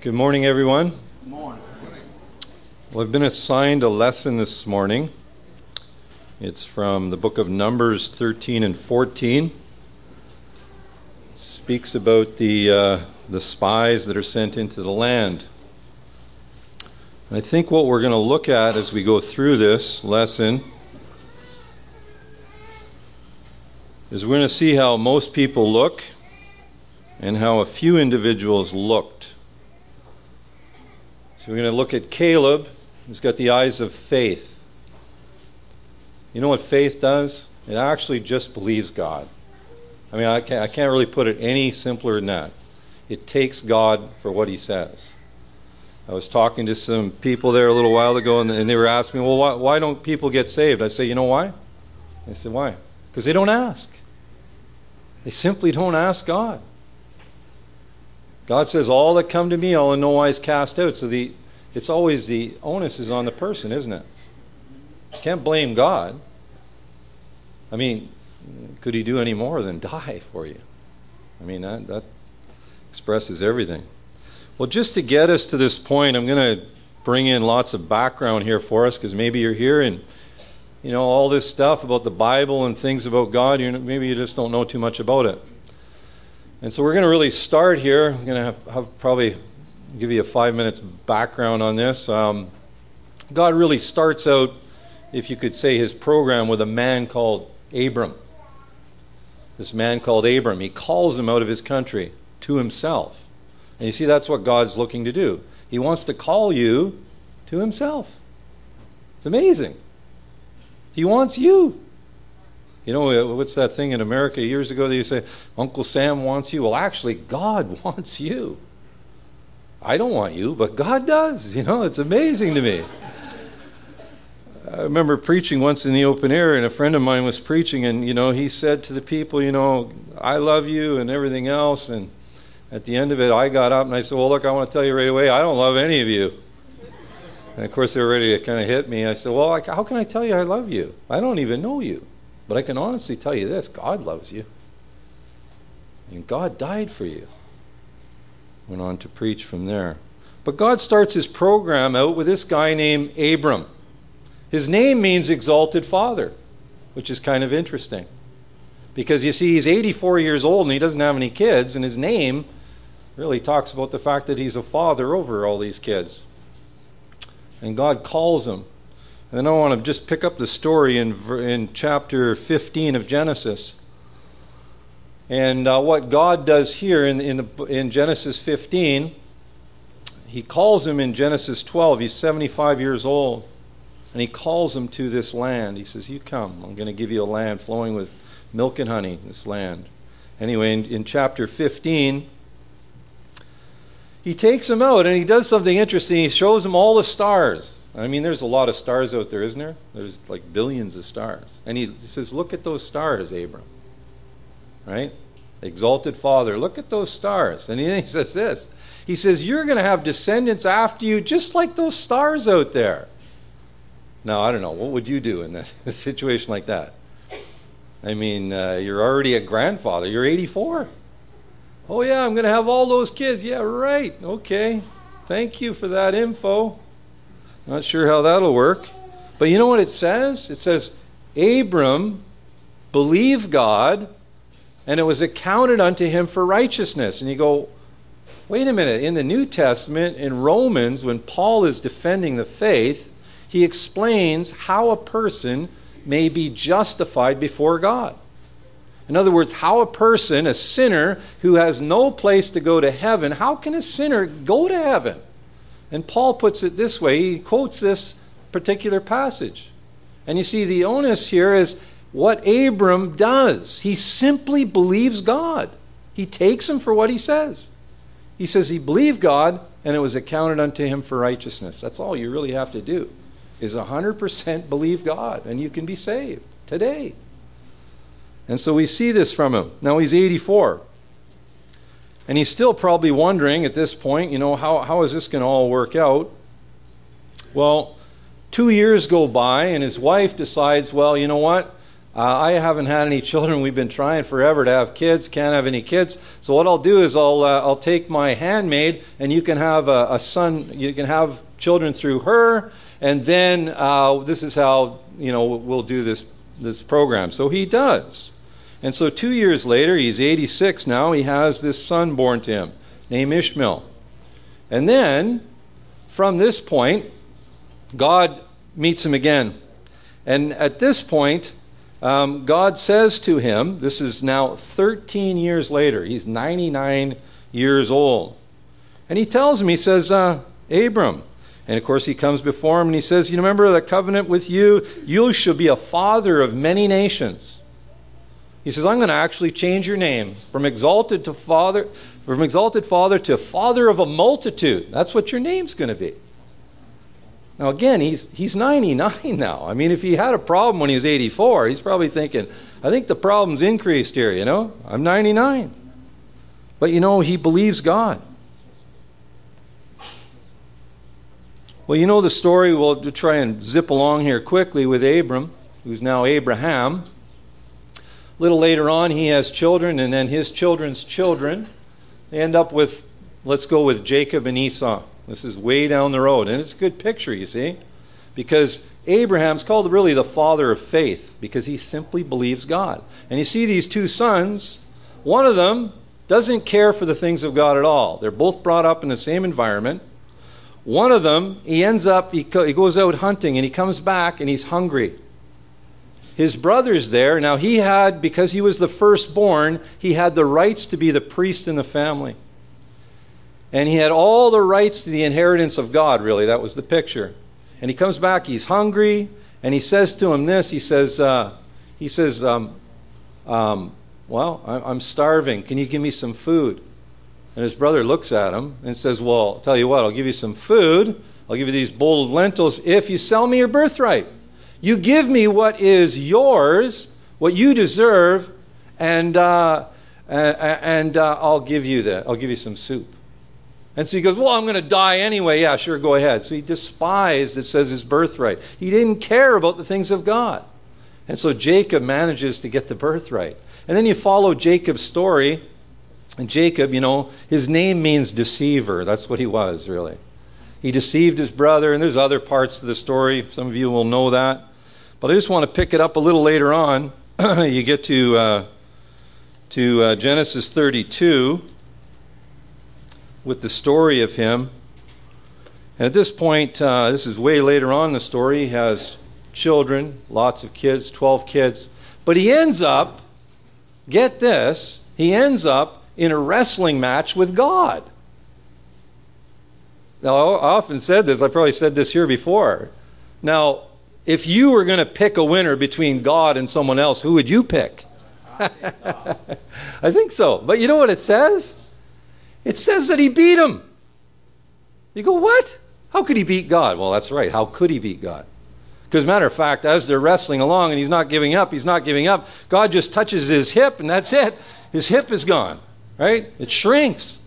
Good morning, everyone. Good morning. Well, I've been assigned a lesson this morning. It's from the book of Numbers 13 and 14. It speaks about the, uh, the spies that are sent into the land. And I think what we're going to look at as we go through this lesson is we're going to see how most people look and how a few individuals looked. So we're going to look at Caleb, who's got the eyes of faith. You know what faith does? It actually just believes God. I mean, I can't, I can't really put it any simpler than that. It takes God for what He says. I was talking to some people there a little while ago, and, and they were asking me, well, why, why don't people get saved? I say, you know why? I said, why? Because they don't ask. They simply don't ask God. God says, All that come to me, I'll in no wise cast out. So the, it's always the onus is on the person, isn't it? You can't blame God. I mean, could he do any more than die for you? I mean, that, that expresses everything. Well, just to get us to this point, I'm going to bring in lots of background here for us because maybe you're here and you know all this stuff about the Bible and things about God. You maybe you just don't know too much about it. And so we're going to really start here. I'm going to have, have probably give you a five minutes background on this. Um, God really starts out, if you could say, his program with a man called Abram. This man called Abram. He calls him out of his country to himself. And you see, that's what God's looking to do. He wants to call you to himself. It's amazing. He wants you. You know, uh, what's that thing in America years ago that you say, Uncle Sam wants you? Well, actually, God wants you. I don't want you, but God does. You know, it's amazing to me. I remember preaching once in the open air, and a friend of mine was preaching, and, you know, he said to the people, you know, I love you and everything else. And at the end of it, I got up and I said, well, look, I want to tell you right away, I don't love any of you. And of course, they were ready to kind of hit me. I said, well, how can I tell you I love you? I don't even know you. But I can honestly tell you this God loves you. And God died for you. Went on to preach from there. But God starts his program out with this guy named Abram. His name means exalted father, which is kind of interesting. Because you see, he's 84 years old and he doesn't have any kids, and his name really talks about the fact that he's a father over all these kids. And God calls him and then I want to just pick up the story in, in chapter 15 of Genesis. And uh, what God does here in, in, the, in Genesis 15, he calls him in Genesis 12. He's 75 years old. And he calls him to this land. He says, You come. I'm going to give you a land flowing with milk and honey, this land. Anyway, in, in chapter 15, he takes him out and he does something interesting. He shows him all the stars. I mean, there's a lot of stars out there, isn't there? There's like billions of stars. And he says, Look at those stars, Abram. Right? Exalted Father, look at those stars. And he says this He says, You're going to have descendants after you just like those stars out there. Now, I don't know. What would you do in a situation like that? I mean, uh, you're already a grandfather. You're 84. Oh, yeah, I'm going to have all those kids. Yeah, right. Okay. Thank you for that info. Not sure how that'll work. But you know what it says? It says, Abram believed God, and it was accounted unto him for righteousness. And you go, wait a minute. In the New Testament, in Romans, when Paul is defending the faith, he explains how a person may be justified before God. In other words, how a person, a sinner who has no place to go to heaven, how can a sinner go to heaven? And Paul puts it this way he quotes this particular passage. And you see, the onus here is what Abram does. He simply believes God, he takes him for what he says. He says he believed God, and it was accounted unto him for righteousness. That's all you really have to do, is 100% believe God, and you can be saved today. And so we see this from him. Now he's 84. And he's still probably wondering at this point, you know, how, how is this going to all work out? Well, two years go by, and his wife decides, well, you know what? uh, I haven't had any children. We've been trying forever to have kids. Can't have any kids. So what I'll do is I'll uh, I'll take my handmaid, and you can have a, a, son. You can have children through her, and then uh, this is how you know we'll do this this program. So he does. And so two years later, he's 86 now. He has this son born to him named Ishmael. And then from this point, God meets him again. And at this point, um, God says to him, this is now 13 years later, he's 99 years old. And he tells him, he says, uh, Abram. And of course, he comes before him and he says, You remember the covenant with you? You shall be a father of many nations. He says, I'm going to actually change your name from exalted to father, from exalted father to father of a multitude. That's what your name's going to be. Now, again, he's, he's 99 now. I mean, if he had a problem when he was 84, he's probably thinking, I think the problem's increased here, you know? I'm 99. But you know, he believes God. Well, you know the story. We'll try and zip along here quickly with Abram, who's now Abraham. Little later on, he has children, and then his children's children end up with, let's go with Jacob and Esau. This is way down the road. And it's a good picture, you see, because Abraham's called really the father of faith because he simply believes God. And you see these two sons, one of them doesn't care for the things of God at all. They're both brought up in the same environment. One of them, he ends up, he, he goes out hunting and he comes back and he's hungry. His brother's there. Now, he had, because he was the firstborn, he had the rights to be the priest in the family. And he had all the rights to the inheritance of God, really. That was the picture. And he comes back, he's hungry, and he says to him this he says, uh, he says um, um, Well, I'm starving. Can you give me some food? And his brother looks at him and says, Well, I'll tell you what, I'll give you some food. I'll give you these bowl of lentils if you sell me your birthright. You give me what is yours, what you deserve, and, uh, and uh, I'll give you that. I'll give you some soup. And so he goes, Well, I'm going to die anyway. Yeah, sure, go ahead. So he despised, it says, his birthright. He didn't care about the things of God. And so Jacob manages to get the birthright. And then you follow Jacob's story. And Jacob, you know, his name means deceiver. That's what he was, really. He deceived his brother, and there's other parts to the story. Some of you will know that. But I just want to pick it up a little later on. you get to, uh, to uh, Genesis 32 with the story of him. And at this point, uh, this is way later on in the story, he has children, lots of kids, 12 kids. But he ends up, get this, he ends up in a wrestling match with God. Now, I often said this, I probably said this here before. Now, if you were going to pick a winner between God and someone else, who would you pick? I think so. But you know what it says? It says that he beat him. You go, what? How could he beat God? Well, that's right. How could he beat God? Because, matter of fact, as they're wrestling along and he's not giving up, he's not giving up, God just touches his hip and that's it. His hip is gone, right? It shrinks.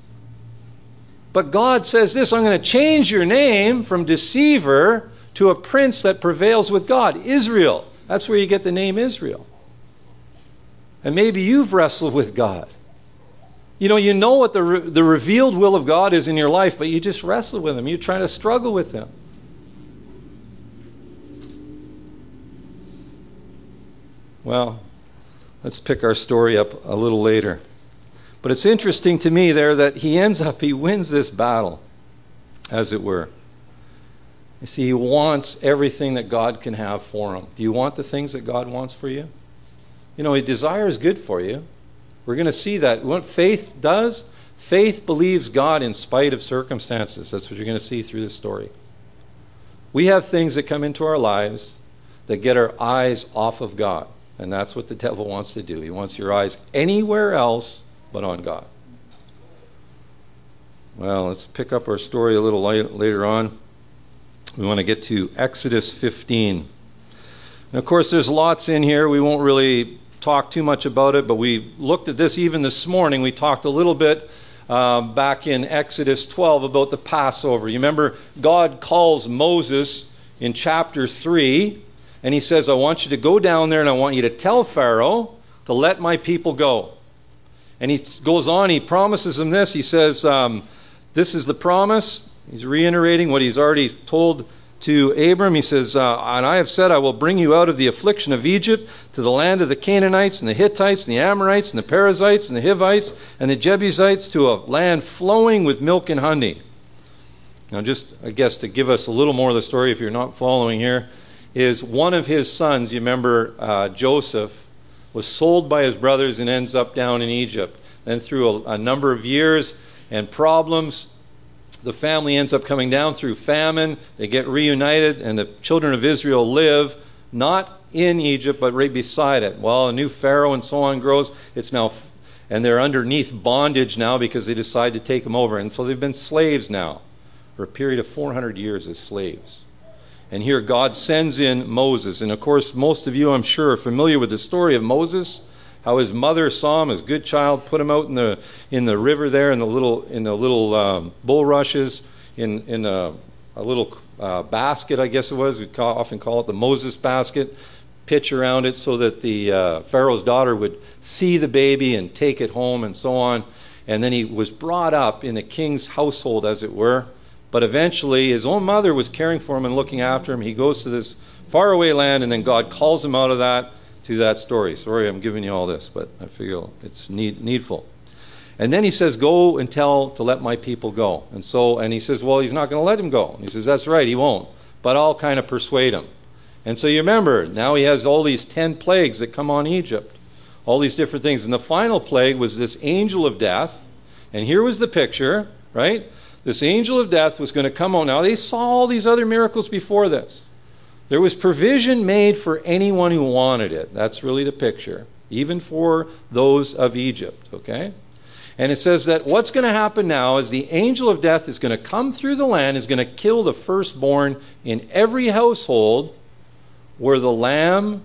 But God says this I'm going to change your name from deceiver to a prince that prevails with God, Israel. That's where you get the name Israel. And maybe you've wrestled with God. You know, you know what the, re- the revealed will of God is in your life, but you just wrestle with Him. You're trying to struggle with Him. Well, let's pick our story up a little later. But it's interesting to me there that he ends up, he wins this battle, as it were. You see, he wants everything that God can have for him. Do you want the things that God wants for you? You know, He desires good for you. We're going to see that. What faith does, faith believes God in spite of circumstances. That's what you're going to see through this story. We have things that come into our lives that get our eyes off of God. And that's what the devil wants to do. He wants your eyes anywhere else but on God. Well, let's pick up our story a little later on. We want to get to Exodus 15. And of course, there's lots in here. We won't really talk too much about it, but we looked at this even this morning. We talked a little bit uh, back in Exodus 12 about the Passover. You remember, God calls Moses in chapter 3 And he says, I want you to go down there and I want you to tell Pharaoh to let my people go. And he goes on, he promises him this. He says, um, This is the promise. He's reiterating what he's already told to Abram. He says, uh, And I have said, I will bring you out of the affliction of Egypt to the land of the Canaanites and the Hittites and the Amorites and the Perizzites and the Hivites and the Jebusites to a land flowing with milk and honey. Now, just, I guess, to give us a little more of the story, if you're not following here, is one of his sons, you remember uh, Joseph, was sold by his brothers and ends up down in Egypt. Then, through a, a number of years and problems, the family ends up coming down through famine. They get reunited, and the children of Israel live not in Egypt, but right beside it. Well, a new Pharaoh and so on grows. It's now, and they're underneath bondage now because they decide to take them over. And so they've been slaves now for a period of 400 years as slaves. And here God sends in Moses. And of course, most of you, I'm sure, are familiar with the story of Moses how his mother saw him as good child, put him out in the in the river there in the little in the little um, bulrushes in in a, a little uh, basket, I guess it was. We call, often call it the Moses basket. Pitch around it so that the uh, Pharaoh's daughter would see the baby and take it home and so on. And then he was brought up in the king's household, as it were. But eventually, his own mother was caring for him and looking after him. He goes to this faraway land, and then God calls him out of that to that story. Sorry, I'm giving you all this, but I feel it's need, needful. And then he says, Go and tell to let my people go. And so, and he says, Well, he's not going to let him go. And he says, That's right, he won't. But I'll kind of persuade him. And so you remember, now he has all these 10 plagues that come on Egypt, all these different things. And the final plague was this angel of death. And here was the picture, right? This angel of death was going to come on. Now, they saw all these other miracles before this. There was provision made for anyone who wanted it. That's really the picture, even for those of Egypt, okay? And it says that what's going to happen now is the angel of death is going to come through the land, is going to kill the firstborn in every household where the lamb,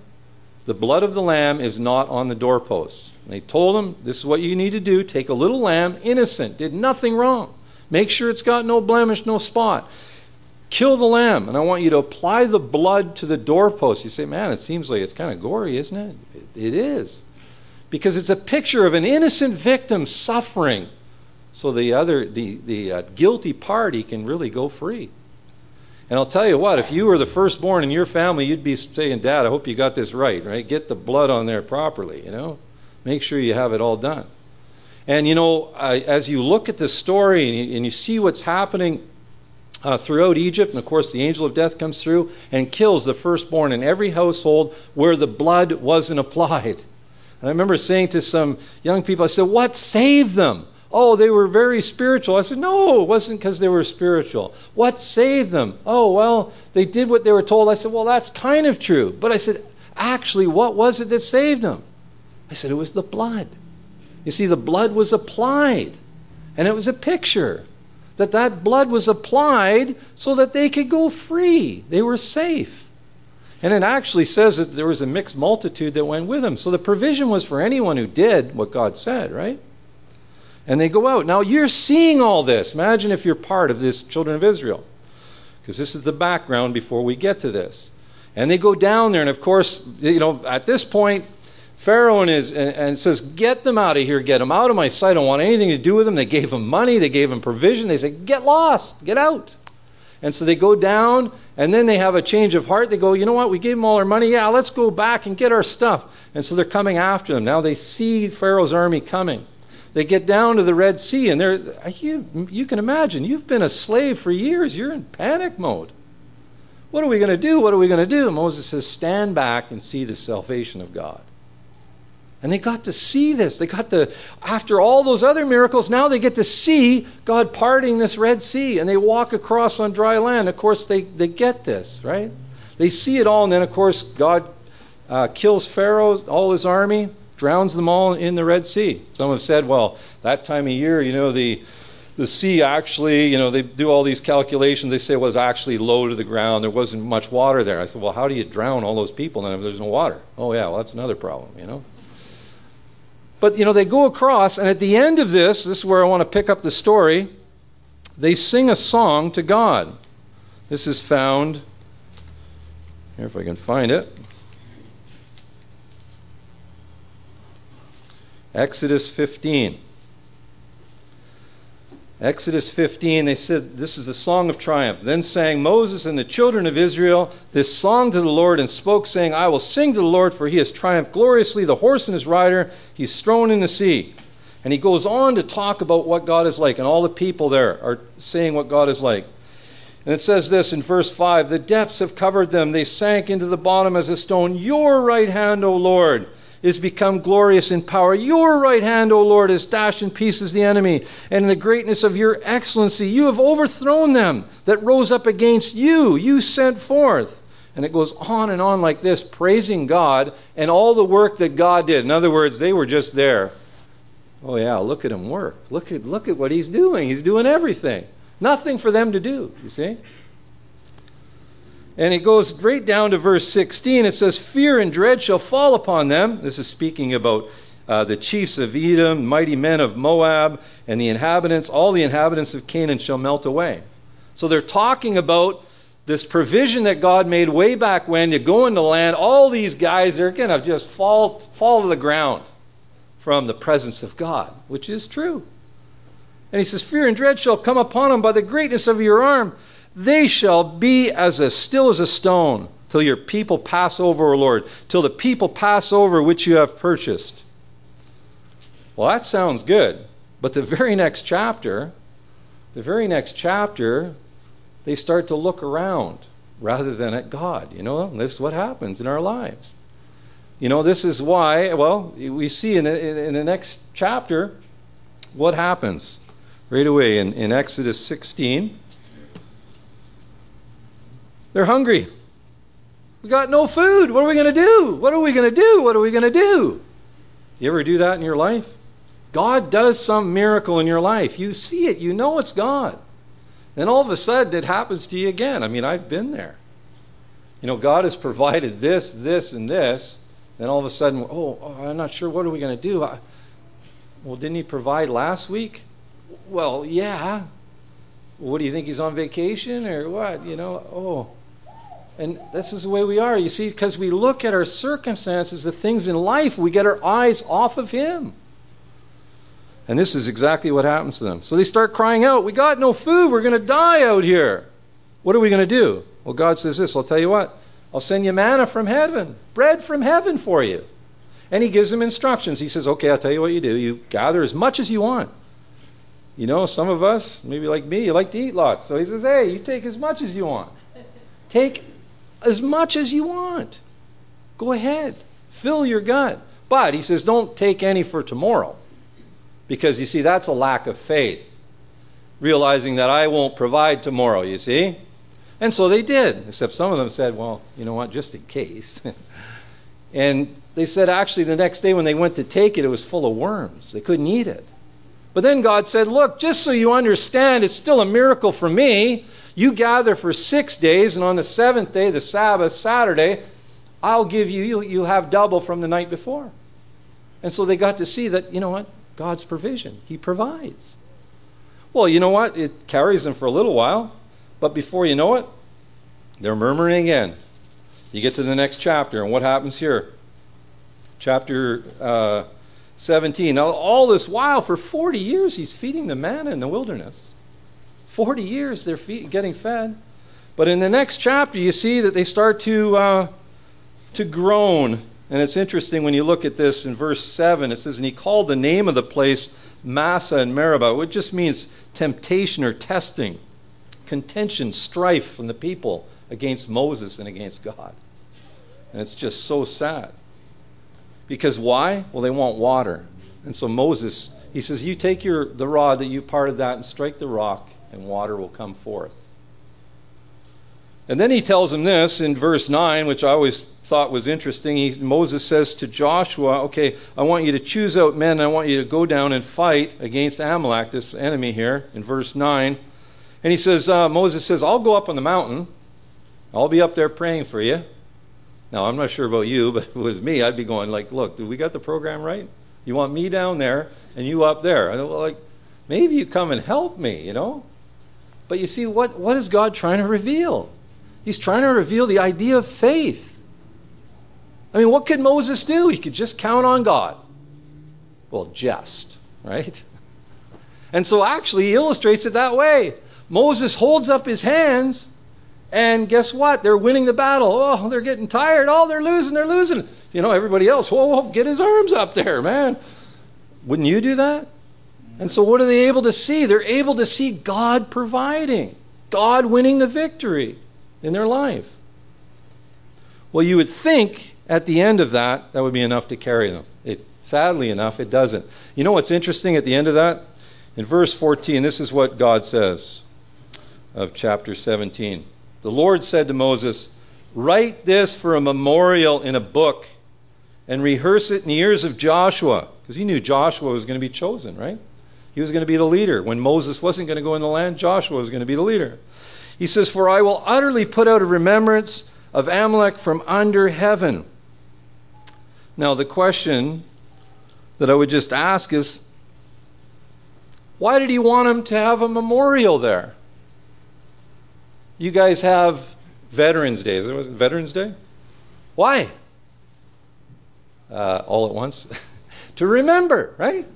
the blood of the lamb, is not on the doorposts. And they told him, This is what you need to do. Take a little lamb, innocent, did nothing wrong. Make sure it's got no blemish, no spot. Kill the lamb, and I want you to apply the blood to the doorpost. You say, man, it seems like it's kind of gory, isn't it? It is. Because it's a picture of an innocent victim suffering so the other, the, the uh, guilty party can really go free. And I'll tell you what, if you were the firstborn in your family, you'd be saying, Dad, I hope you got this right, right? Get the blood on there properly, you know? Make sure you have it all done. And you know, uh, as you look at the story and you, and you see what's happening uh, throughout Egypt. And of course, the angel of death comes through and kills the firstborn in every household where the blood wasn't applied. And I remember saying to some young people, I said, What saved them? Oh, they were very spiritual. I said, No, it wasn't because they were spiritual. What saved them? Oh, well, they did what they were told. I said, Well, that's kind of true. But I said, Actually, what was it that saved them? I said, It was the blood. You see, the blood was applied, and it was a picture that that blood was applied so that they could go free. They were safe. And it actually says that there was a mixed multitude that went with him. So the provision was for anyone who did what God said, right? And they go out. Now you're seeing all this. Imagine if you're part of this children of Israel. Because this is the background before we get to this. And they go down there, and of course, you know, at this point, Pharaoh and, his, and, and says, Get them out of here, get them out of my sight. I don't want anything to do with them. They gave him money, they gave him provision. They say, Get lost, get out. And so they go down, and then they have a change of heart. They go, You know what? We gave them all our money. Yeah, let's go back and get our stuff. And so they're coming after them. Now they see Pharaoh's army coming. They get down to the Red Sea, and they're, you, you can imagine, you've been a slave for years. You're in panic mode. What are we going to do? What are we going to do? Moses says, Stand back and see the salvation of God. And they got to see this. They got to, after all those other miracles, now they get to see God parting this Red Sea and they walk across on dry land. Of course, they, they get this, right? They see it all, and then, of course, God uh, kills Pharaoh, all his army, drowns them all in the Red Sea. Some have said, well, that time of year, you know, the, the sea actually, you know, they do all these calculations. They say it was actually low to the ground. There wasn't much water there. I said, well, how do you drown all those people then if there's no water? Oh, yeah, well, that's another problem, you know? But, you know, they go across, and at the end of this, this is where I want to pick up the story, they sing a song to God. This is found Here, if I can find it. Exodus 15. Exodus 15, they said, This is the song of triumph. Then sang Moses and the children of Israel this song to the Lord and spoke, saying, I will sing to the Lord, for he has triumphed gloriously. The horse and his rider he's thrown in the sea. And he goes on to talk about what God is like, and all the people there are saying what God is like. And it says this in verse 5 The depths have covered them, they sank into the bottom as a stone. Your right hand, O Lord is become glorious in power. Your right hand, O Lord, has dashed in pieces the enemy, and in the greatness of your excellency, you have overthrown them that rose up against you. You sent forth. And it goes on and on like this, praising God and all the work that God did. In other words, they were just there. Oh yeah, look at him work. Look at look at what he's doing. He's doing everything. Nothing for them to do, you see? And it goes right down to verse 16. It says, Fear and dread shall fall upon them. This is speaking about uh, the chiefs of Edom, mighty men of Moab, and the inhabitants, all the inhabitants of Canaan shall melt away. So they're talking about this provision that God made way back when you go into land. All these guys are going to just fall, fall to the ground from the presence of God, which is true. And he says, Fear and dread shall come upon them by the greatness of your arm. They shall be as a, still as a stone till your people pass over, O Lord, till the people pass over which you have purchased. Well, that sounds good. But the very next chapter, the very next chapter, they start to look around rather than at God. You know, this is what happens in our lives. You know, this is why, well, we see in the, in the next chapter what happens right away in, in Exodus 16. They're hungry. We got no food. What are we going to do? What are we going to do? What are we going to do? You ever do that in your life? God does some miracle in your life. You see it, you know it's God. Then all of a sudden it happens to you again. I mean, I've been there. You know, God has provided this, this, and this. Then all of a sudden, oh, oh I'm not sure. What are we going to do? I, well, didn't He provide last week? Well, yeah. What do you think? He's on vacation or what? You know, oh. And this is the way we are. You see, because we look at our circumstances, the things in life, we get our eyes off of Him. And this is exactly what happens to them. So they start crying out, We got no food. We're going to die out here. What are we going to do? Well, God says this I'll tell you what. I'll send you manna from heaven, bread from heaven for you. And He gives them instructions. He says, Okay, I'll tell you what you do. You gather as much as you want. You know, some of us, maybe like me, you like to eat lots. So He says, Hey, you take as much as you want. Take as much as you want. Go ahead, fill your gut. But he says, don't take any for tomorrow. Because you see, that's a lack of faith. Realizing that I won't provide tomorrow, you see? And so they did, except some of them said, well, you know what, just in case. and they said actually the next day when they went to take it, it was full of worms. They couldn't eat it. But then God said, look, just so you understand, it's still a miracle for me you gather for six days, and on the seventh day, the Sabbath, Saturday, I'll give you, you'll, you'll have double from the night before. And so they got to see that, you know what? God's provision. He provides. Well, you know what? It carries them for a little while, but before you know it, they're murmuring again. You get to the next chapter, and what happens here? Chapter uh, 17. Now, all this while, for 40 years, he's feeding the manna in the wilderness. 40 years they're getting fed. But in the next chapter, you see that they start to, uh, to groan. And it's interesting when you look at this in verse 7. It says, And he called the name of the place Massah and Meribah, which just means temptation or testing, contention, strife from the people against Moses and against God. And it's just so sad. Because why? Well, they want water. And so Moses, he says, You take your, the rod that you parted that and strike the rock, and water will come forth. And then he tells him this in verse 9, which I always thought was interesting. He, Moses says to Joshua, Okay, I want you to choose out men, I want you to go down and fight against Amalek, this enemy here, in verse 9. And he says, uh, Moses says, I'll go up on the mountain. I'll be up there praying for you. Now, I'm not sure about you, but if it was me, I'd be going like, look, do we got the program right? You want me down there and you up there. Like, maybe you come and help me, you know? But you see, what, what is God trying to reveal? He's trying to reveal the idea of faith. I mean, what could Moses do? He could just count on God. Well, just, right? And so actually, he illustrates it that way. Moses holds up his hands, and guess what? They're winning the battle. Oh, they're getting tired. Oh, they're losing. They're losing. You know, everybody else, whoa, whoa, get his arms up there, man. Wouldn't you do that? And so, what are they able to see? They're able to see God providing, God winning the victory in their life. Well, you would think at the end of that, that would be enough to carry them. It, sadly enough, it doesn't. You know what's interesting at the end of that? In verse 14, this is what God says of chapter 17. The Lord said to Moses, Write this for a memorial in a book and rehearse it in the ears of Joshua, because he knew Joshua was going to be chosen, right? He was going to be the leader. When Moses wasn't going to go in the land, Joshua was going to be the leader. He says, For I will utterly put out a remembrance of Amalek from under heaven. Now, the question that I would just ask is why did he want him to have a memorial there? You guys have Veterans Day. Is it Veterans Day? Why? Uh, all at once? to remember, right?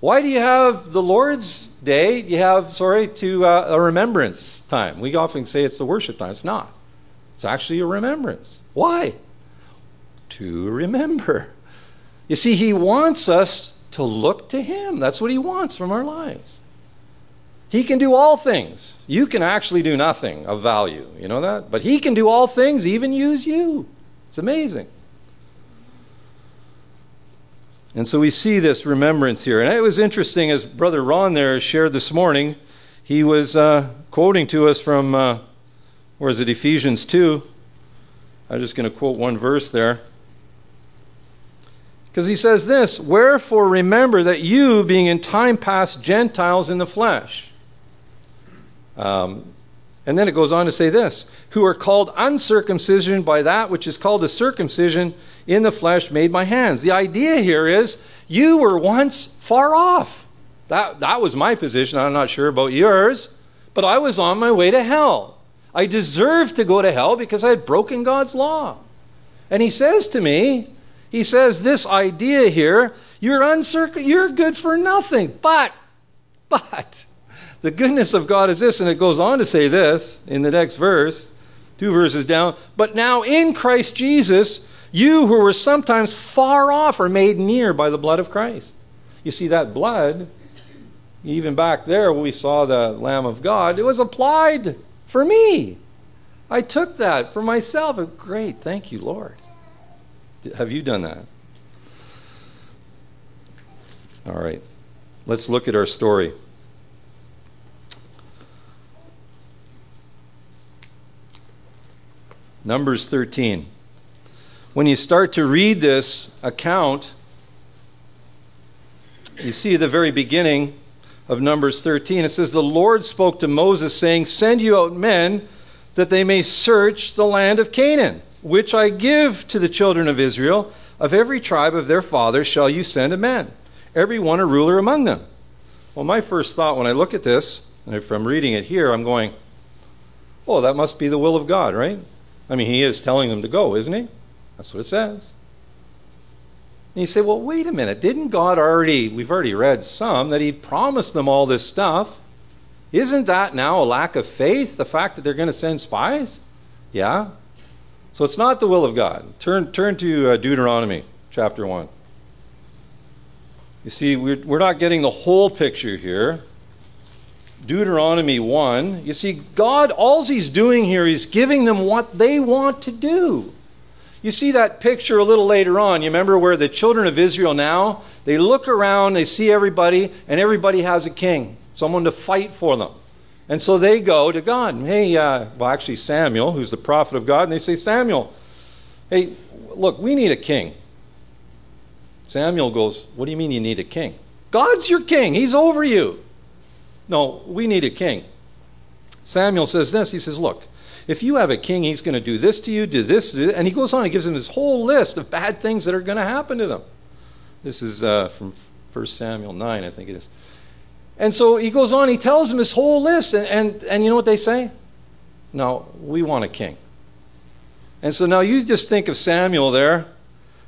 Why do you have the Lord's Day? You have, sorry, to uh, a remembrance time. We often say it's the worship time. It's not. It's actually a remembrance. Why? To remember. You see, He wants us to look to Him. That's what He wants from our lives. He can do all things. You can actually do nothing of value. You know that? But He can do all things, even use you. It's amazing. And so we see this remembrance here. And it was interesting as Brother Ron there shared this morning. He was uh, quoting to us from, uh, where is it, Ephesians 2. I'm just going to quote one verse there. Because he says this Wherefore remember that you, being in time past Gentiles in the flesh. Um, and then it goes on to say this who are called uncircumcision by that which is called a circumcision in the flesh made by hands. The idea here is you were once far off. That, that was my position. I'm not sure about yours, but I was on my way to hell. I deserved to go to hell because I had broken God's law. And he says to me, he says, this idea here, you're uncircum, you're good for nothing. But, but, the goodness of God is this, and it goes on to say this in the next verse, two verses down. But now in Christ Jesus, you who were sometimes far off are made near by the blood of Christ. You see, that blood, even back there we saw the Lamb of God, it was applied for me. I took that for myself. Great, thank you, Lord. Have you done that? All right, let's look at our story. Numbers 13 when you start to read this account, you see the very beginning of Numbers 13, it says, The Lord spoke to Moses, saying, Send you out men that they may search the land of Canaan, which I give to the children of Israel. Of every tribe of their fathers shall you send a man, every one a ruler among them. Well, my first thought when I look at this, and if I'm reading it here, I'm going, Oh, that must be the will of God, right? I mean, He is telling them to go, isn't He? That's what it says. And you say, well, wait a minute. Didn't God already, we've already read some, that He promised them all this stuff? Isn't that now a lack of faith, the fact that they're going to send spies? Yeah. So it's not the will of God. Turn, turn to uh, Deuteronomy chapter 1. You see, we're, we're not getting the whole picture here. Deuteronomy 1, you see, God, all He's doing here is giving them what they want to do. You see that picture a little later on. You remember where the children of Israel now, they look around, they see everybody, and everybody has a king, someone to fight for them. And so they go to God. Hey, uh, well, actually, Samuel, who's the prophet of God, and they say, Samuel, hey, look, we need a king. Samuel goes, What do you mean you need a king? God's your king, he's over you. No, we need a king. Samuel says this He says, Look, if you have a king, he's going to do this to you, do this, do. And he goes on, he gives them this whole list of bad things that are going to happen to them. This is uh, from 1 Samuel 9, I think it is. And so he goes on, he tells them this whole list, and, and, and you know what they say? No, we want a king. And so now you just think of Samuel there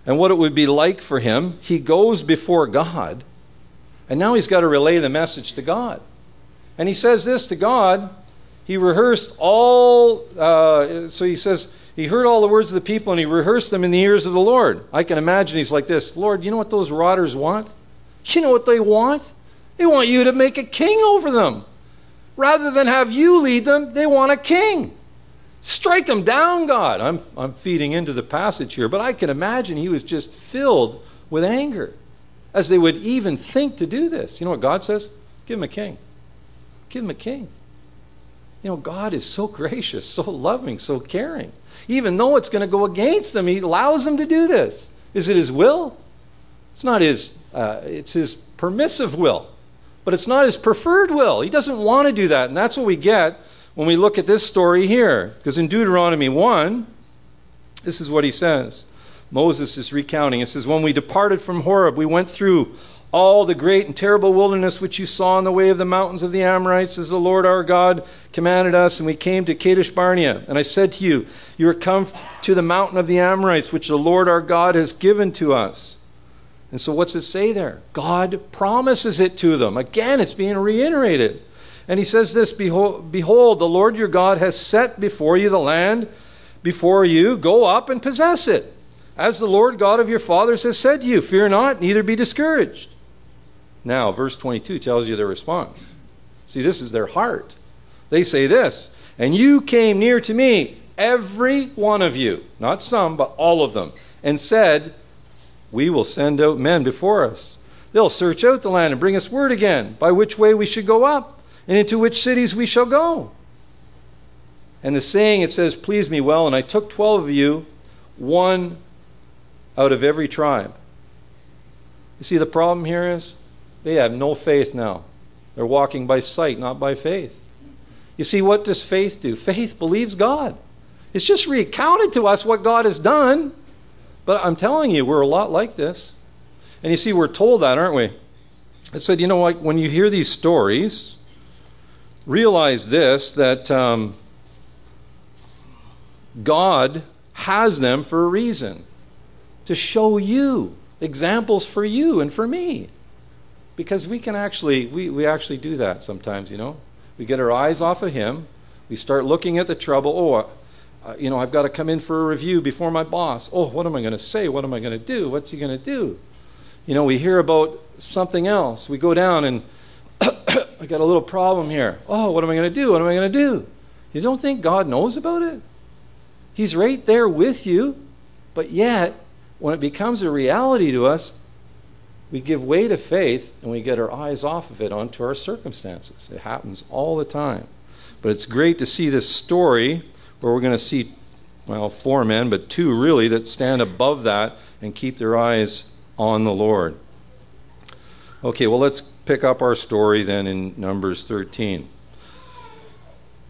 and what it would be like for him. He goes before God, and now he's got to relay the message to God. And he says this to God. He rehearsed all, uh, so he says, he heard all the words of the people and he rehearsed them in the ears of the Lord. I can imagine he's like this Lord, you know what those rotters want? You know what they want? They want you to make a king over them. Rather than have you lead them, they want a king. Strike them down, God. I'm, I'm feeding into the passage here, but I can imagine he was just filled with anger as they would even think to do this. You know what God says? Give him a king. Give him a king. You know, God is so gracious, so loving, so caring. Even though it's going to go against them, He allows them to do this. Is it His will? It's not His, uh, it's His permissive will, but it's not His preferred will. He doesn't want to do that. And that's what we get when we look at this story here. Because in Deuteronomy 1, this is what he says. Moses is recounting. It says, When we departed from Horeb, we went through all the great and terrible wilderness which you saw on the way of the mountains of the Amorites, as the Lord our God commanded us, and we came to Kadesh Barnea. And I said to you, You are come to the mountain of the Amorites, which the Lord our God has given to us. And so, what's it say there? God promises it to them. Again, it's being reiterated. And he says this Behold, behold, the Lord your God has set before you the land before you. Go up and possess it. As the Lord God of your fathers has said to you, Fear not, neither be discouraged. Now, verse 22 tells you their response. See, this is their heart. They say this, and you came near to me, every one of you, not some, but all of them, and said, We will send out men before us. They'll search out the land and bring us word again by which way we should go up and into which cities we shall go. And the saying, it says, Please me well, and I took twelve of you, one out of every tribe. You see, the problem here is they have no faith now. They're walking by sight, not by faith. You see, what does faith do? Faith believes God. It's just recounted to us what God has done. But I'm telling you, we're a lot like this. And you see, we're told that, aren't we? It said, you know, like when you hear these stories, realize this that um, God has them for a reason to show you examples for you and for me because we can actually we, we actually do that sometimes you know we get our eyes off of him we start looking at the trouble oh uh, you know i've got to come in for a review before my boss oh what am i going to say what am i going to do what's he going to do you know we hear about something else we go down and I got a little problem here. Oh, what am I going to do? What am I going to do? You don't think God knows about it? He's right there with you, but yet, when it becomes a reality to us, we give way to faith and we get our eyes off of it onto our circumstances. It happens all the time. But it's great to see this story where we're going to see, well, four men, but two really that stand above that and keep their eyes on the Lord. Okay, well, let's pick up our story then in Numbers 13.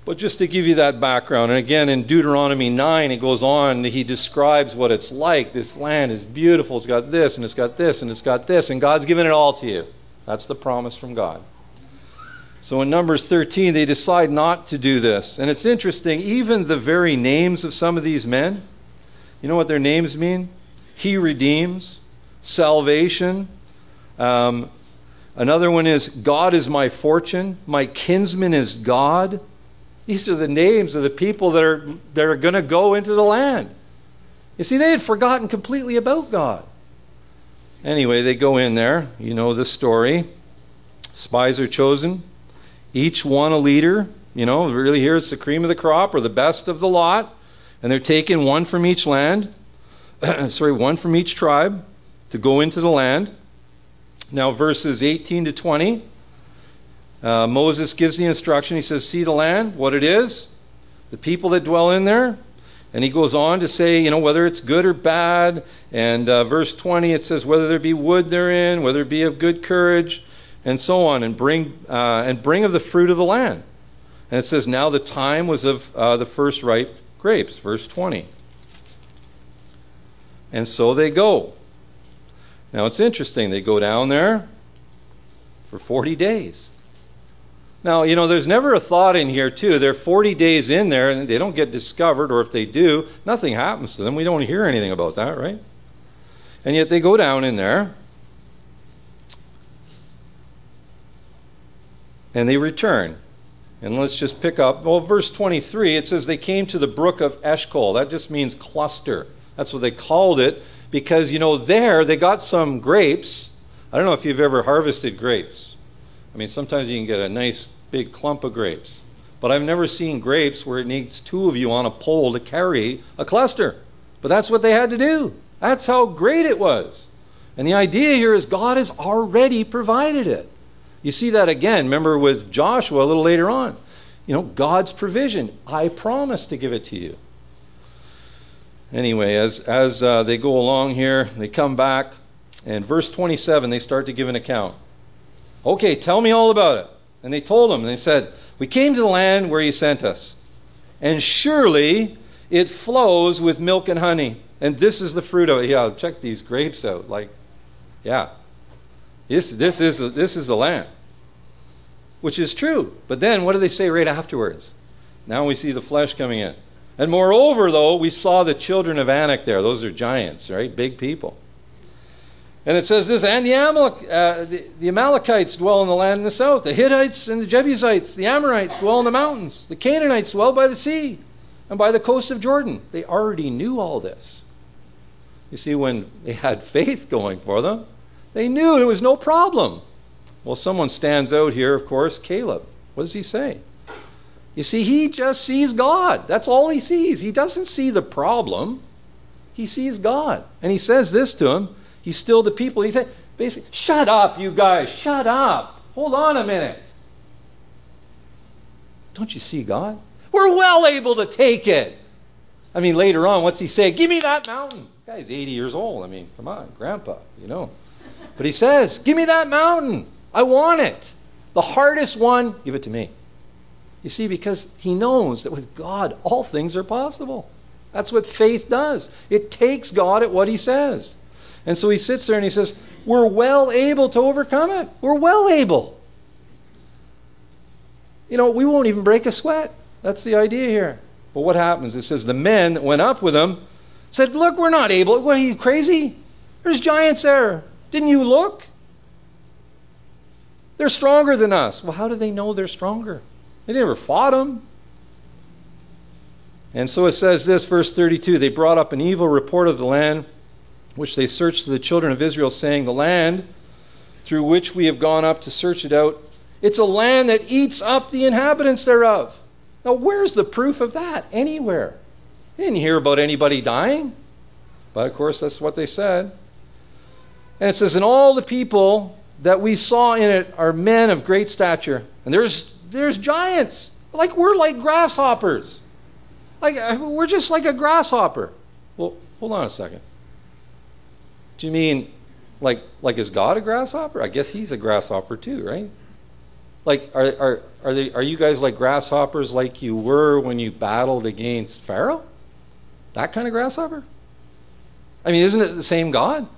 But just to give you that background, and again in Deuteronomy 9, it goes on, he describes what it's like. This land is beautiful, it's got this, and it's got this, and it's got this, and God's given it all to you. That's the promise from God. So in Numbers 13, they decide not to do this. And it's interesting, even the very names of some of these men, you know what their names mean? He redeems, salvation, um, Another one is God is my fortune, my kinsman is God. These are the names of the people that are, that are going to go into the land. You see, they had forgotten completely about God. Anyway, they go in there. You know the story. Spies are chosen, each one a leader. You know, really here it's the cream of the crop or the best of the lot. And they're taking one from each land, sorry, one from each tribe to go into the land. Now, verses 18 to 20, uh, Moses gives the instruction. He says, See the land, what it is, the people that dwell in there. And he goes on to say, you know, whether it's good or bad. And uh, verse 20, it says, whether there be wood therein, whether it be of good courage, and so on, and bring, uh, and bring of the fruit of the land. And it says, now the time was of uh, the first ripe grapes, verse 20. And so they go. Now it's interesting. They go down there for 40 days. Now, you know, there's never a thought in here, too. They're 40 days in there and they don't get discovered, or if they do, nothing happens to them. We don't hear anything about that, right? And yet they go down in there and they return. And let's just pick up, well, verse 23, it says they came to the brook of Eshcol. That just means cluster. That's what they called it because, you know, there they got some grapes. I don't know if you've ever harvested grapes. I mean, sometimes you can get a nice big clump of grapes. But I've never seen grapes where it needs two of you on a pole to carry a cluster. But that's what they had to do. That's how great it was. And the idea here is God has already provided it. You see that again, remember with Joshua a little later on. You know, God's provision. I promise to give it to you. Anyway, as, as uh, they go along here, they come back, and verse 27, they start to give an account. Okay, tell me all about it. And they told him, and they said, We came to the land where you sent us, and surely it flows with milk and honey. And this is the fruit of it. Yeah, check these grapes out. Like, yeah, this, this, is, this is the land, which is true. But then what do they say right afterwards? Now we see the flesh coming in. And moreover, though, we saw the children of Anak there. Those are giants, right? Big people. And it says this, and the, Amalek, uh, the, the, Amalekites dwell in the land in the south. The Hittites and the Jebusites, the Amorites dwell in the mountains. The Canaanites dwell by the sea and by the coast of Jordan. They already knew all this. You see, when they had faith going for them, they knew it was no problem. Well, someone stands out here, of course, Caleb. What does he say? You see, he just sees God. That's all he sees. He doesn't see the problem, he sees God. And he says this to him. He's still the people. He said, basically, shut up, you guys, shut up. Hold on a minute. Don't you see God? We're well able to take it. I mean, later on, what's he say? Give me that mountain. The guy's 80 years old. I mean, come on, grandpa, you know. But he says, Give me that mountain. I want it. The hardest one, give it to me. You see, because he knows that with God, all things are possible. That's what faith does. It takes God at what he says. And so he sits there and he says, We're well able to overcome it. We're well able. You know, we won't even break a sweat. That's the idea here. But what happens? It says, The men that went up with him said, Look, we're not able. What are you crazy? There's giants there. Didn't you look? They're stronger than us. Well, how do they know they're stronger? They never fought them. And so it says this, verse 32 they brought up an evil report of the land, which they searched to the children of Israel, saying, The land through which we have gone up to search it out, it's a land that eats up the inhabitants thereof. Now, where's the proof of that? Anywhere. Didn't hear about anybody dying. But of course, that's what they said. And it says, And all the people that we saw in it are men of great stature. And there's, there's giants. Like we're like grasshoppers. Like we're just like a grasshopper. Well, hold on a second. Do you mean like like is God a grasshopper? I guess he's a grasshopper too, right? Like are are are they are you guys like grasshoppers like you were when you battled against Pharaoh? That kind of grasshopper? I mean, isn't it the same God?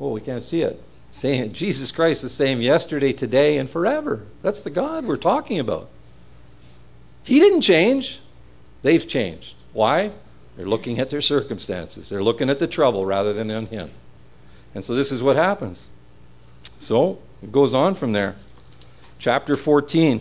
Oh, we can't see it. Same, Jesus Christ the same yesterday, today, and forever. That's the God we're talking about. He didn't change. They've changed. Why? They're looking at their circumstances. They're looking at the trouble rather than on Him. And so this is what happens. So it goes on from there. Chapter 14.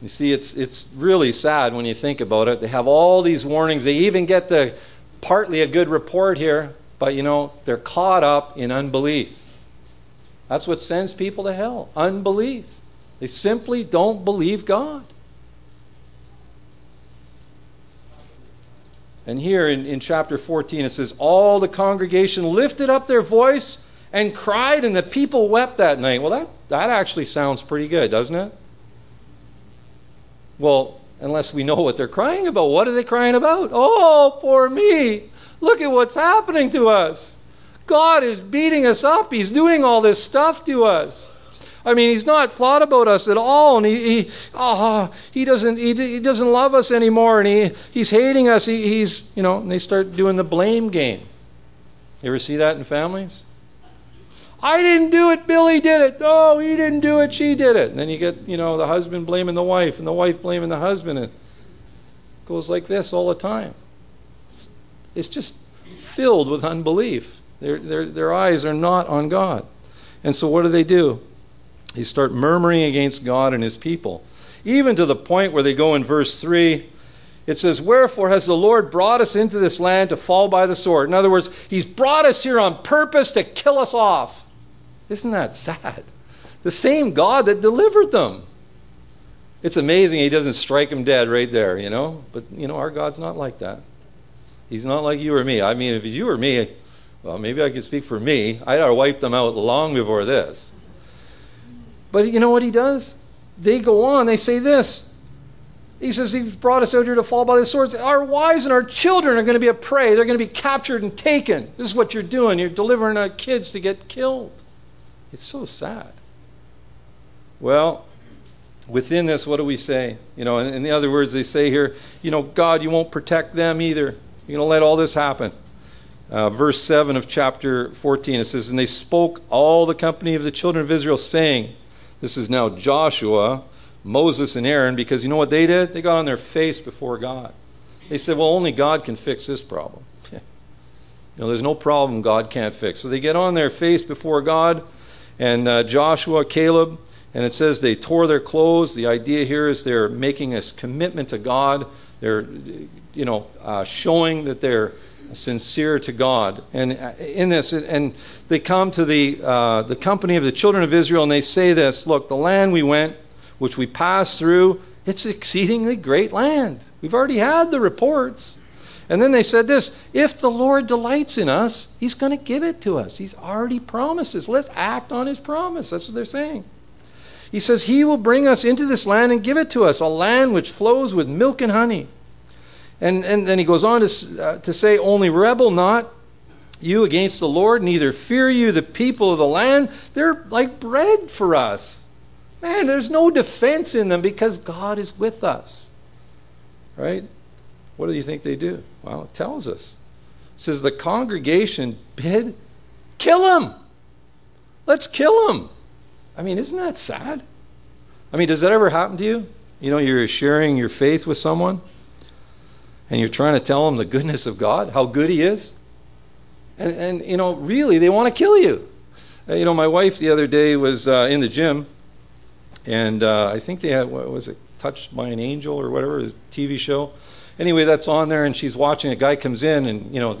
You see, it's, it's really sad when you think about it. They have all these warnings. They even get the partly a good report here, but you know, they're caught up in unbelief. That's what sends people to hell unbelief. They simply don't believe God. And here in, in chapter 14, it says, All the congregation lifted up their voice and cried, and the people wept that night. Well, that, that actually sounds pretty good, doesn't it? Well, unless we know what they're crying about. What are they crying about? Oh, poor me. Look at what's happening to us. God is beating us up. He's doing all this stuff to us. I mean, he's not thought about us at all, and he, he, oh, he doesn't, he, he doesn't love us anymore, and he, he's hating us. He, he's, you know, and they start doing the blame game. You ever see that in families? I didn't do it, Billy did it. No, he didn't do it, she did it. And then you get, you know, the husband blaming the wife and the wife blaming the husband. And it goes like this all the time. It's just filled with unbelief. Their, their, their eyes are not on God. And so what do they do? They start murmuring against God and his people. Even to the point where they go in verse 3 it says, Wherefore has the Lord brought us into this land to fall by the sword? In other words, He's brought us here on purpose to kill us off. Isn't that sad? The same God that delivered them. It's amazing He doesn't strike them dead right there, you know? But, you know, our God's not like that. He's not like you or me. I mean, if you or me, well, maybe I could speak for me. I'd have wiped them out long before this. But you know what He does? They go on, they say this he says, He's brought us out here to fall by the swords. Our wives and our children are going to be a prey. They're going to be captured and taken. This is what you're doing. You're delivering our kids to get killed. It's so sad. Well, within this, what do we say? You know, in, in the other words, they say here, you know, God, you won't protect them either. You're going to let all this happen. Uh, verse 7 of chapter 14, it says, And they spoke all the company of the children of Israel, saying, This is now Joshua Moses and Aaron because you know what they did? They got on their face before God. They said, well, only God can fix this problem. you know, there's no problem God can't fix. So they get on their face before God, and uh, Joshua, Caleb, and it says they tore their clothes. The idea here is they're making this commitment to God. They're, you know, uh, showing that they're sincere to God. And uh, in this, and they come to the uh, the company of the children of Israel, and they say this: Look, the land we went which we passed through, it's exceedingly great land. We've already had the reports. And then they said this if the Lord delights in us, he's going to give it to us. He's already promised us. Let's act on his promise. That's what they're saying. He says, He will bring us into this land and give it to us, a land which flows with milk and honey. And, and then he goes on to, uh, to say, Only rebel not you against the Lord, neither fear you the people of the land. They're like bread for us. Man, there's no defense in them because God is with us. Right? What do you think they do? Well, it tells us. It says the congregation bid, kill him. Let's kill him. I mean, isn't that sad? I mean, does that ever happen to you? You know, you're sharing your faith with someone and you're trying to tell them the goodness of God, how good He is. And, and you know, really, they want to kill you. Uh, you know, my wife the other day was uh, in the gym and uh, I think they had what was it, Touched by an Angel or whatever, his TV show. Anyway, that's on there, and she's watching. A guy comes in, and you know,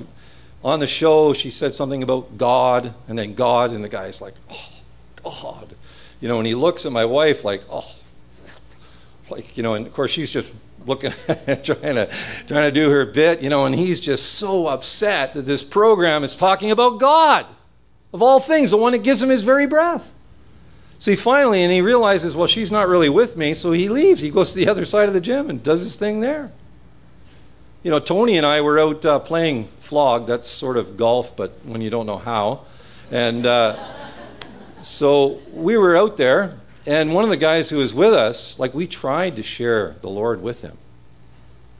on the show, she said something about God, and then God, and the guy's like, oh, God, you know, and he looks at my wife like, oh, like you know, and of course she's just looking trying to trying to do her bit, you know, and he's just so upset that this program is talking about God of all things, the one that gives him his very breath. See, finally, and he realizes, well, she's not really with me, so he leaves. He goes to the other side of the gym and does his thing there. You know, Tony and I were out uh, playing flog. That's sort of golf, but when you don't know how. And uh, so we were out there, and one of the guys who was with us, like, we tried to share the Lord with him.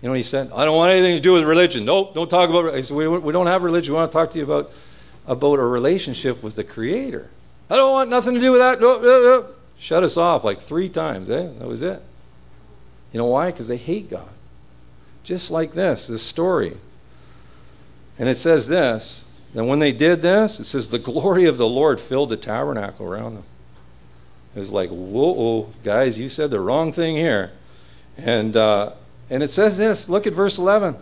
You know he said? I don't want anything to do with religion. Nope, don't talk about it. We, we don't have religion. We want to talk to you about, about a relationship with the Creator. I don't want nothing to do with that. Nope, no, no. Shut us off like three times. Eh? That was it. You know why? Because they hate God. Just like this, this story. And it says this. And when they did this, it says the glory of the Lord filled the tabernacle around them. It was like, whoa, guys, you said the wrong thing here. And, uh, and it says this look at verse 11.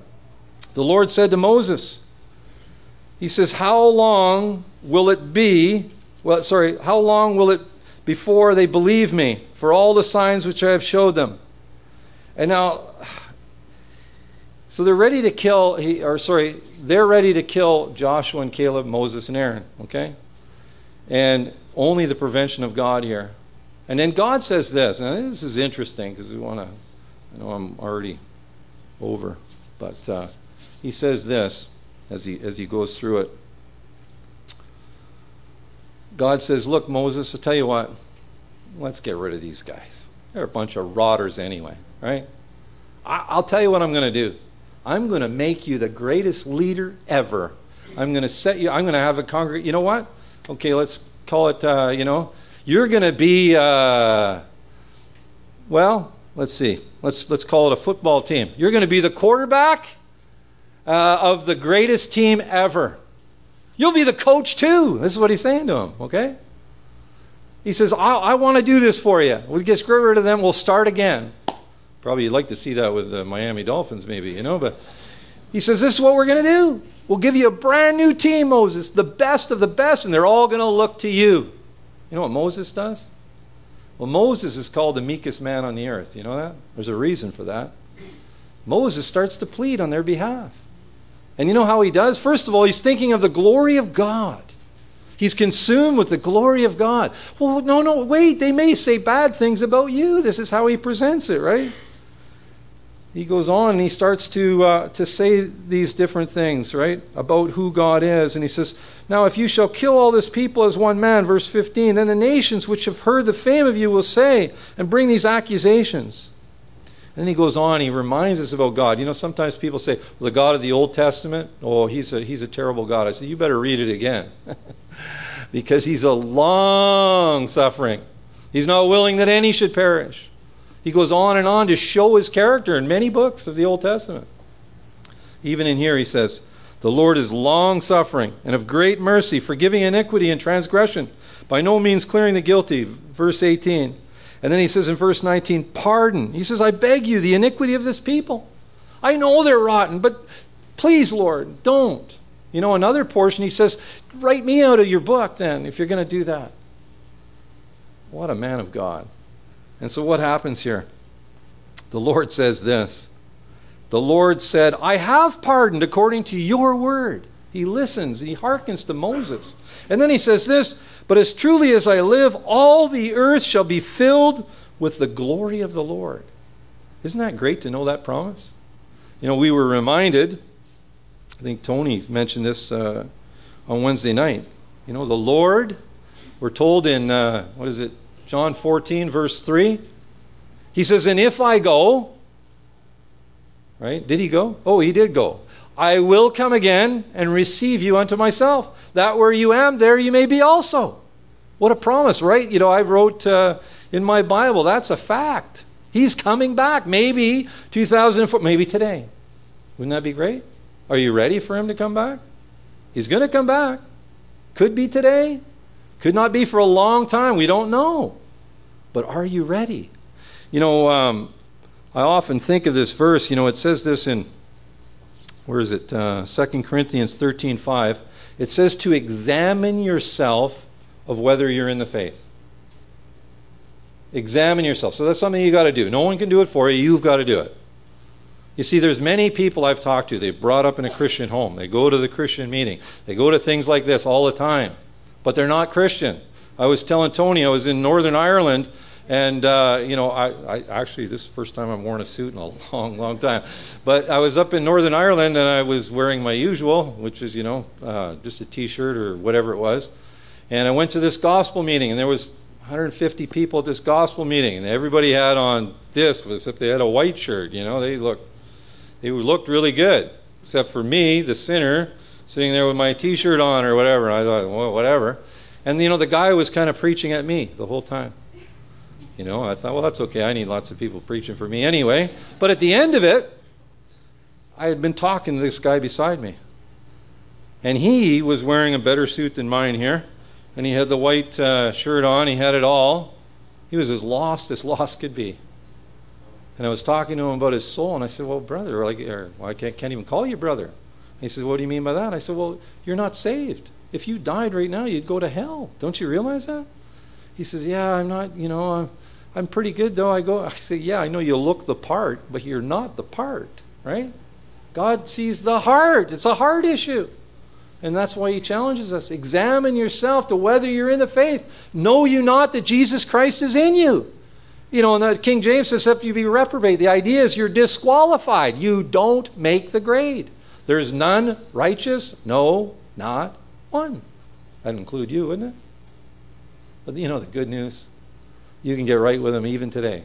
The Lord said to Moses, He says, How long will it be well, sorry, how long will it before they believe me for all the signs which I have showed them? And now, so they're ready to kill, or sorry, they're ready to kill Joshua and Caleb, Moses and Aaron, okay? And only the prevention of God here. And then God says this, and this is interesting because we want to, I know I'm already over, but uh, he says this as he, as he goes through it. God says, Look, Moses, I'll tell you what, let's get rid of these guys. They're a bunch of rotters anyway, right? I- will tell you what I'm going to do. I'm going to make you the greatest leader ever. I'm going to set you, I'm going to have a congregation. You know what? Okay, let's call it, uh, you know, you're going to be, uh, well, let's see, let's, let's call it a football team. You're going to be the quarterback uh, of the greatest team ever. You'll be the coach too. This is what he's saying to him, okay? He says, I, I want to do this for you. We'll get rid of them. We'll start again. Probably you'd like to see that with the Miami Dolphins, maybe, you know, but he says, This is what we're going to do. We'll give you a brand new team, Moses, the best of the best, and they're all going to look to you. You know what Moses does? Well, Moses is called the meekest man on the earth. You know that? There's a reason for that. Moses starts to plead on their behalf. And you know how he does? First of all, he's thinking of the glory of God. He's consumed with the glory of God. Well, no, no, wait, they may say bad things about you. This is how he presents it, right? He goes on and he starts to, uh, to say these different things, right, about who God is. And he says, Now, if you shall kill all this people as one man, verse 15, then the nations which have heard the fame of you will say and bring these accusations. And Then he goes on, he reminds us about God. You know, sometimes people say, well, the God of the Old Testament, oh, he's a, he's a terrible God. I say, you better read it again. because he's a long suffering. He's not willing that any should perish. He goes on and on to show his character in many books of the Old Testament. Even in here, he says, The Lord is long suffering and of great mercy, forgiving iniquity and transgression, by no means clearing the guilty. Verse 18. And then he says in verse 19, Pardon. He says, I beg you, the iniquity of this people. I know they're rotten, but please, Lord, don't. You know, another portion, he says, Write me out of your book then, if you're going to do that. What a man of God. And so what happens here? The Lord says this The Lord said, I have pardoned according to your word. He listens, he hearkens to Moses. And then he says this But as truly as I live, all the earth shall be filled with the glory of the Lord. Isn't that great to know that promise? You know, we were reminded, I think Tony mentioned this uh, on Wednesday night. You know, the Lord, we're told in, uh, what is it, John 14, verse 3. He says, And if I go, right? Did he go? Oh, he did go. I will come again and receive you unto myself, that where you am, there you may be also. What a promise, right? You know, I wrote uh, in my Bible, that's a fact. He's coming back, maybe 2004, maybe today. Wouldn't that be great? Are you ready for him to come back? He's going to come back. Could be today, could not be for a long time. We don't know. But are you ready? You know, um, I often think of this verse. You know, it says this in where is it? Uh, 2 Corinthians 13 5. It says to examine yourself of whether you're in the faith. Examine yourself. So that's something you got to do. No one can do it for you. You've got to do it. You see, there's many people I've talked to. They brought up in a Christian home. They go to the Christian meeting. They go to things like this all the time, but they're not Christian. I was telling Tony I was in Northern Ireland and, uh, you know, I, I, actually, this is the first time I've worn a suit in a long, long time. But I was up in Northern Ireland and I was wearing my usual, which is, you know, uh, just a t shirt or whatever it was. And I went to this gospel meeting and there was 150 people at this gospel meeting. And everybody had on this, was if they had a white shirt, you know, they looked, they looked really good. Except for me, the sinner, sitting there with my t shirt on or whatever. I thought, well, whatever. And, you know, the guy was kind of preaching at me the whole time. You know, I thought, well, that's okay. I need lots of people preaching for me anyway. But at the end of it, I had been talking to this guy beside me. And he was wearing a better suit than mine here. And he had the white uh, shirt on. He had it all. He was as lost as lost could be. And I was talking to him about his soul. And I said, well, brother, like, or, well, I can't, can't even call you brother. And he said, what do you mean by that? I said, well, you're not saved. If you died right now, you'd go to hell. Don't you realize that? He says, yeah, I'm not, you know, I'm, I'm pretty good though. I go, I say, yeah, I know you look the part, but you're not the part, right? God sees the heart. It's a heart issue. And that's why he challenges us. Examine yourself to whether you're in the faith. Know you not that Jesus Christ is in you. You know, and the King James says, except you be reprobate. The idea is you're disqualified. You don't make the grade. There's none righteous, no, not one. That'd include you, wouldn't it? But you know the good news? you can get right with Him even today.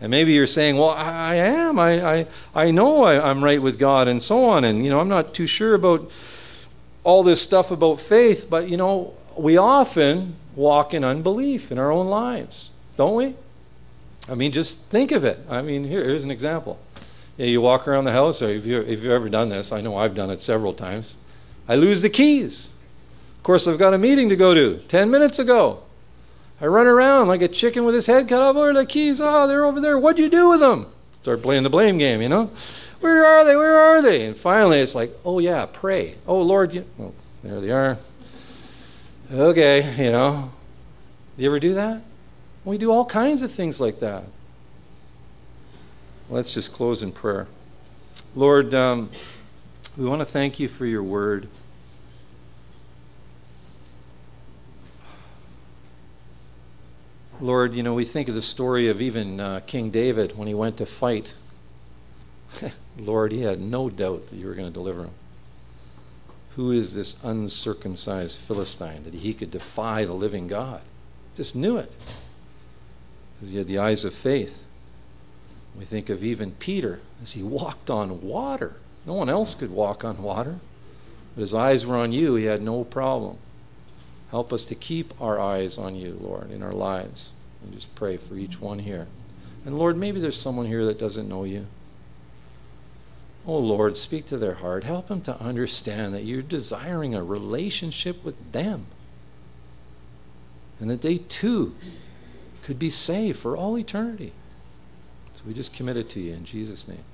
And maybe you're saying, well, I, am. I, I, I know I, I'm right with God and so on. And, you know, I'm not too sure about all this stuff about faith, but, you know, we often walk in unbelief in our own lives, don't we? I mean, just think of it. I mean, here, here's an example. Yeah, you walk around the house, or if, you, if you've ever done this, I know I've done it several times. I lose the keys. Course, I've got a meeting to go to 10 minutes ago. I run around like a chicken with his head cut off. Where are the keys? Oh, they're over there. What'd you do with them? Start playing the blame game, you know? Where are they? Where are they? And finally, it's like, oh, yeah, pray. Oh, Lord, you. Oh, there they are. Okay, you know. Do you ever do that? We do all kinds of things like that. Let's just close in prayer. Lord, um, we want to thank you for your word. Lord, you know, we think of the story of even uh, King David when he went to fight. Lord, he had no doubt that you were going to deliver him. Who is this uncircumcised Philistine that he could defy the living God? Just knew it because he had the eyes of faith. We think of even Peter as he walked on water. No one else could walk on water, but his eyes were on you. He had no problem. Help us to keep our eyes on you, Lord, in our lives. And just pray for each one here. And Lord, maybe there's someone here that doesn't know you. Oh Lord, speak to their heart. Help them to understand that you're desiring a relationship with them. And that they too could be saved for all eternity. So we just commit it to you in Jesus' name.